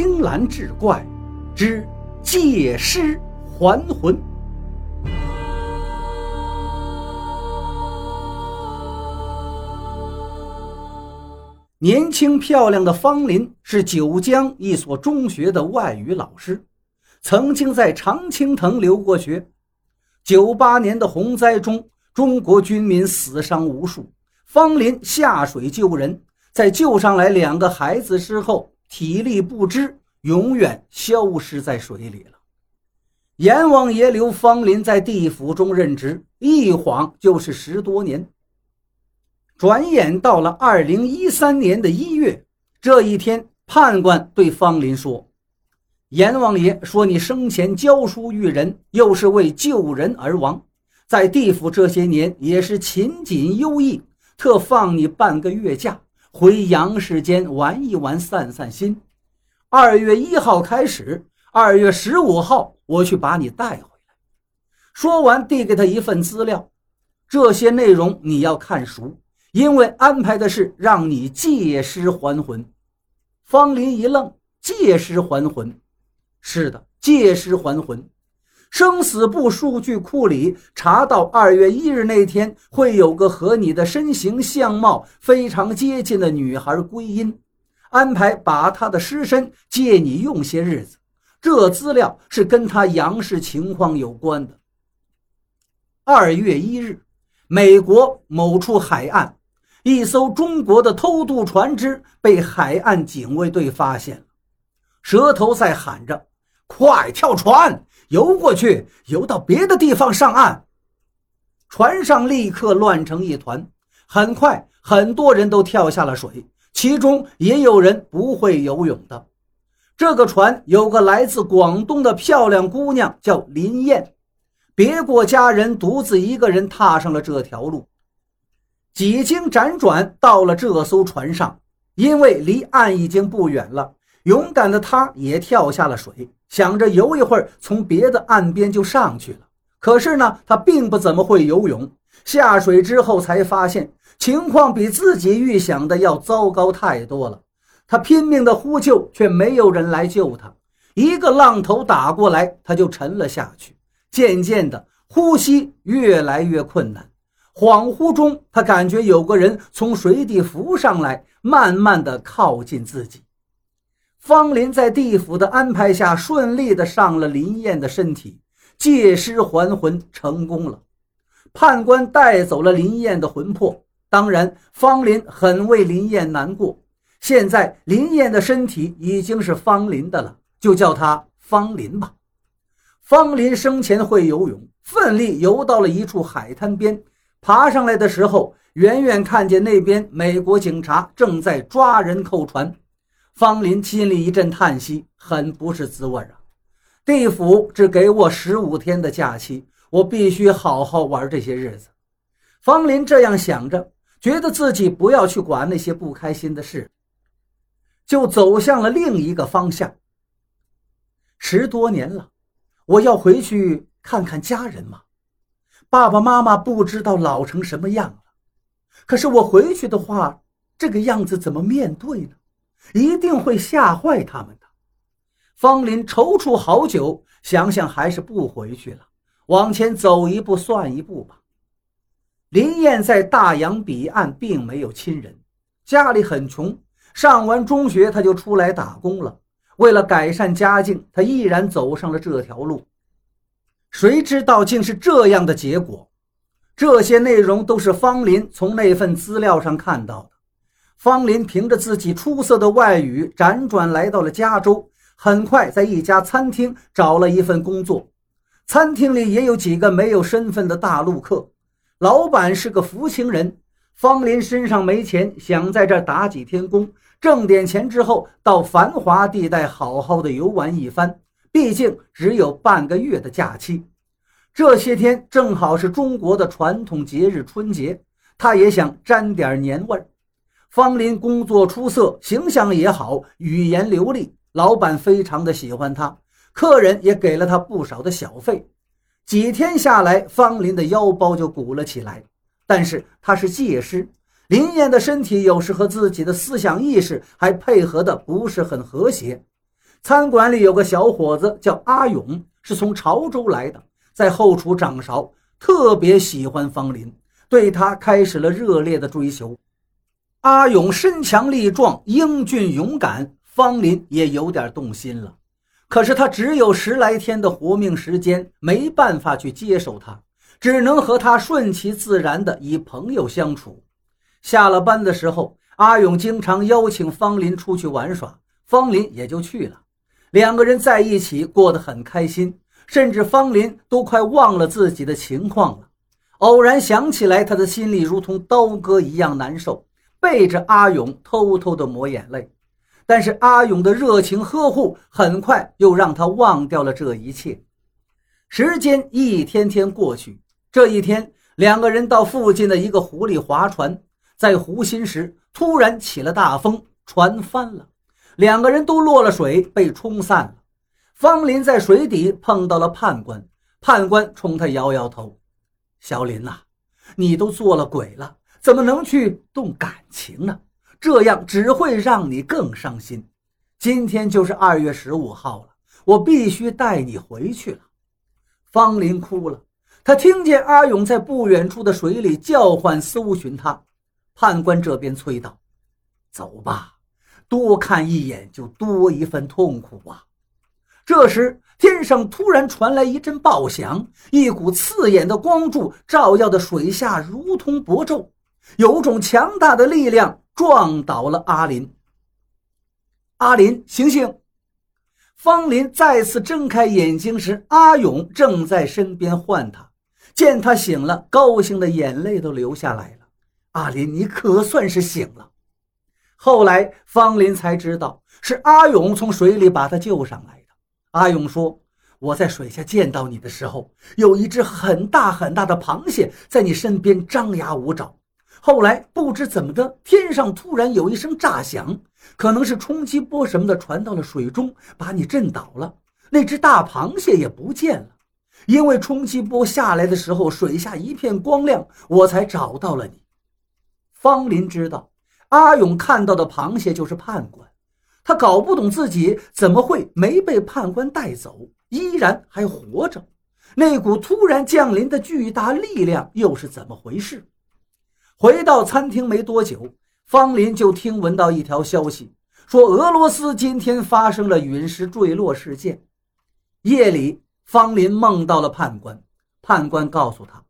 青蓝志怪之借尸还魂。年轻漂亮的方林是九江一所中学的外语老师，曾经在常青藤留过学。九八年的洪灾中，中国军民死伤无数。方林下水救人，在救上来两个孩子之后，体力不支，永远消失在水里了。阎王爷留方林在地府中任职，一晃就是十多年。转眼到了二零一三年的一月，这一天，判官对方林说：“阎王爷说你生前教书育人，又是为救人而亡，在地府这些年也是勤谨优异。”特放你半个月假，回阳世间玩一玩，散散心。二月一号开始，二月十五号我去把你带回来。说完，递给他一份资料，这些内容你要看熟，因为安排的是让你借尸还魂。方林一愣，借尸还魂？是的，借尸还魂。生死簿数据库里查到，二月一日那天会有个和你的身形相貌非常接近的女孩归阴，安排把她的尸身借你用些日子。这资料是跟她阳世情况有关的。二月一日，美国某处海岸，一艘中国的偷渡船只被海岸警卫队发现了，蛇头在喊着：“快跳船！”游过去，游到别的地方上岸。船上立刻乱成一团，很快很多人都跳下了水，其中也有人不会游泳的。这个船有个来自广东的漂亮姑娘，叫林燕，别过家人，独自一个人踏上了这条路。几经辗转，到了这艘船上，因为离岸已经不远了，勇敢的她也跳下了水。想着游一会儿，从别的岸边就上去了。可是呢，他并不怎么会游泳。下水之后才发现，情况比自己预想的要糟糕太多了。他拼命的呼救，却没有人来救他。一个浪头打过来，他就沉了下去。渐渐的，呼吸越来越困难。恍惚中，他感觉有个人从水底浮上来，慢慢的靠近自己。方林在地府的安排下，顺利的上了林燕的身体，借尸还魂成功了。判官带走了林燕的魂魄，当然，方林很为林燕难过。现在林燕的身体已经是方林的了，就叫他方林吧。方林生前会游泳，奋力游到了一处海滩边，爬上来的时候，远远看见那边美国警察正在抓人扣船。方林心里一阵叹息，很不是滋味啊！地府只给我十五天的假期，我必须好好玩这些日子。方林这样想着，觉得自己不要去管那些不开心的事，就走向了另一个方向。十多年了，我要回去看看家人吗？爸爸妈妈不知道老成什么样了，可是我回去的话，这个样子怎么面对呢？一定会吓坏他们的。方林踌躇好久，想想还是不回去了，往前走一步算一步吧。林燕在大洋彼岸并没有亲人，家里很穷，上完中学他就出来打工了。为了改善家境，他毅然走上了这条路。谁知道竟是这样的结果？这些内容都是方林从那份资料上看到的。方林凭着自己出色的外语，辗转来到了加州。很快，在一家餐厅找了一份工作。餐厅里也有几个没有身份的大陆客，老板是个福清人。方林身上没钱，想在这打几天工，挣点钱之后到繁华地带好好的游玩一番。毕竟只有半个月的假期，这些天正好是中国的传统节日春节，他也想沾点年味儿。方林工作出色，形象也好，语言流利，老板非常的喜欢他，客人也给了他不少的小费。几天下来，方林的腰包就鼓了起来。但是他是技师，林燕的身体有时和自己的思想意识还配合的不是很和谐。餐馆里有个小伙子叫阿勇，是从潮州来的，在后厨掌勺，特别喜欢方林，对他开始了热烈的追求。阿勇身强力壮、英俊勇敢，方林也有点动心了。可是他只有十来天的活命时间，没办法去接受他，只能和他顺其自然的以朋友相处。下了班的时候，阿勇经常邀请方林出去玩耍，方林也就去了。两个人在一起过得很开心，甚至方林都快忘了自己的情况了。偶然想起来，他的心里如同刀割一样难受。背着阿勇偷偷的抹眼泪，但是阿勇的热情呵护很快又让他忘掉了这一切。时间一天天过去，这一天，两个人到附近的一个湖里划船，在湖心时突然起了大风，船翻了，两个人都落了水，被冲散了。方林在水底碰到了判官，判官冲他摇摇头：“小林呐，你都做了鬼了。”怎么能去动感情呢？这样只会让你更伤心。今天就是二月十五号了，我必须带你回去了。方林哭了，他听见阿勇在不远处的水里叫唤，搜寻他。判官这边催道：“走吧，多看一眼就多一份痛苦啊。”这时，天上突然传来一阵爆响，一股刺眼的光柱照耀的水下如同薄昼。有种强大的力量撞倒了阿林。阿林，醒醒！方林再次睁开眼睛时，阿勇正在身边唤他。见他醒了，高兴的眼泪都流下来了。阿林，你可算是醒了。后来，方林才知道是阿勇从水里把他救上来的。阿勇说：“我在水下见到你的时候，有一只很大很大的螃蟹在你身边张牙舞爪。”后来不知怎么的，天上突然有一声炸响，可能是冲击波什么的传到了水中，把你震倒了。那只大螃蟹也不见了，因为冲击波下来的时候，水下一片光亮，我才找到了你。方林知道，阿勇看到的螃蟹就是判官，他搞不懂自己怎么会没被判官带走，依然还活着。那股突然降临的巨大力量又是怎么回事？回到餐厅没多久，方林就听闻到一条消息，说俄罗斯今天发生了陨石坠落事件。夜里，方林梦到了判官，判官告诉他：“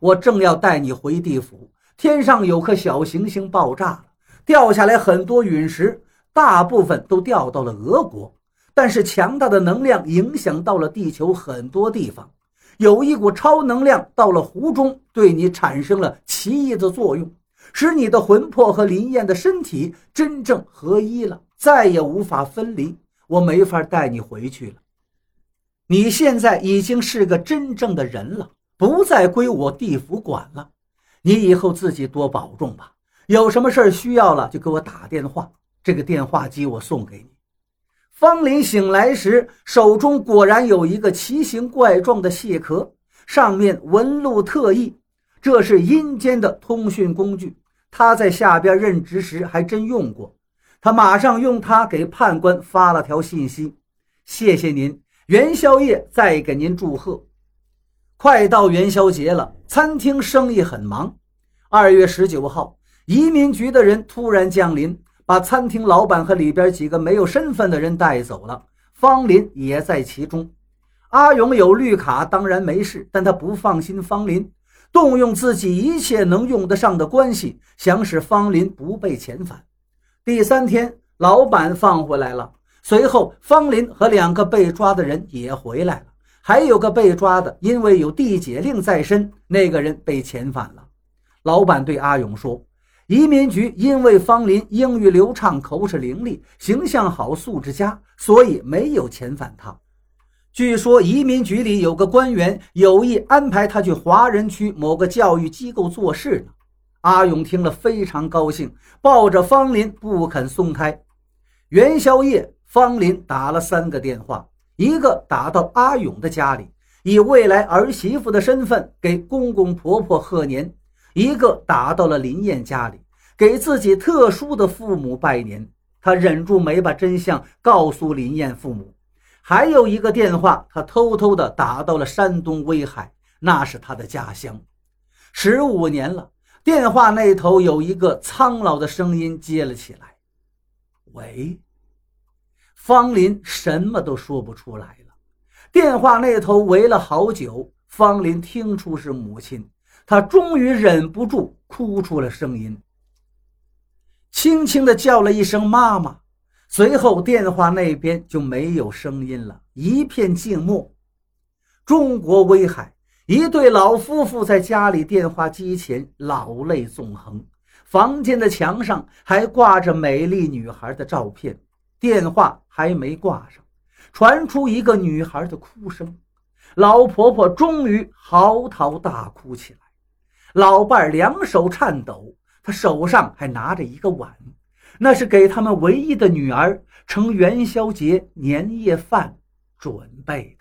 我正要带你回地府，天上有颗小行星爆炸了，掉下来很多陨石，大部分都掉到了俄国，但是强大的能量影响到了地球很多地方。”有一股超能量到了湖中，对你产生了奇异的作用，使你的魂魄和林燕的身体真正合一了，再也无法分离。我没法带你回去了。你现在已经是个真正的人了，不再归我地府管了。你以后自己多保重吧。有什么事需要了就给我打电话，这个电话机我送给你。方林醒来时，手中果然有一个奇形怪状的蟹壳，上面纹路特异。这是阴间的通讯工具，他在下边任职时还真用过。他马上用它给判官发了条信息：“谢谢您，元宵夜再给您祝贺。”快到元宵节了，餐厅生意很忙。二月十九号，移民局的人突然降临。把餐厅老板和里边几个没有身份的人带走了，方林也在其中。阿勇有绿卡，当然没事，但他不放心方林，动用自己一切能用得上的关系，想使方林不被遣返。第三天，老板放回来了，随后方林和两个被抓的人也回来了，还有个被抓的，因为有地解令在身，那个人被遣返了。老板对阿勇说。移民局因为方林英语流畅、口齿伶俐、形象好、素质佳，所以没有遣返他。据说移民局里有个官员有意安排他去华人区某个教育机构做事呢。阿勇听了非常高兴，抱着方林不肯松开。元宵夜，方林打了三个电话，一个打到阿勇的家里，以未来儿媳妇的身份给公公婆婆贺年。一个打到了林燕家里，给自己特殊的父母拜年。他忍住没把真相告诉林燕父母。还有一个电话，他偷偷的打到了山东威海，那是他的家乡。十五年了，电话那头有一个苍老的声音接了起来：“喂。”方林什么都说不出来了。电话那头喂了好久，方林听出是母亲，他终于忍不住哭出了声音，轻轻的叫了一声“妈妈”。随后，电话那边就没有声音了，一片静默。中国威海，一对老夫妇在家里电话机前老泪纵横，房间的墙上还挂着美丽女孩的照片。电话还没挂上，传出一个女孩的哭声，老婆婆终于嚎啕大哭起来。老伴儿两手颤抖，他手上还拿着一个碗。那是给他们唯一的女儿盛元宵节年夜饭准备的。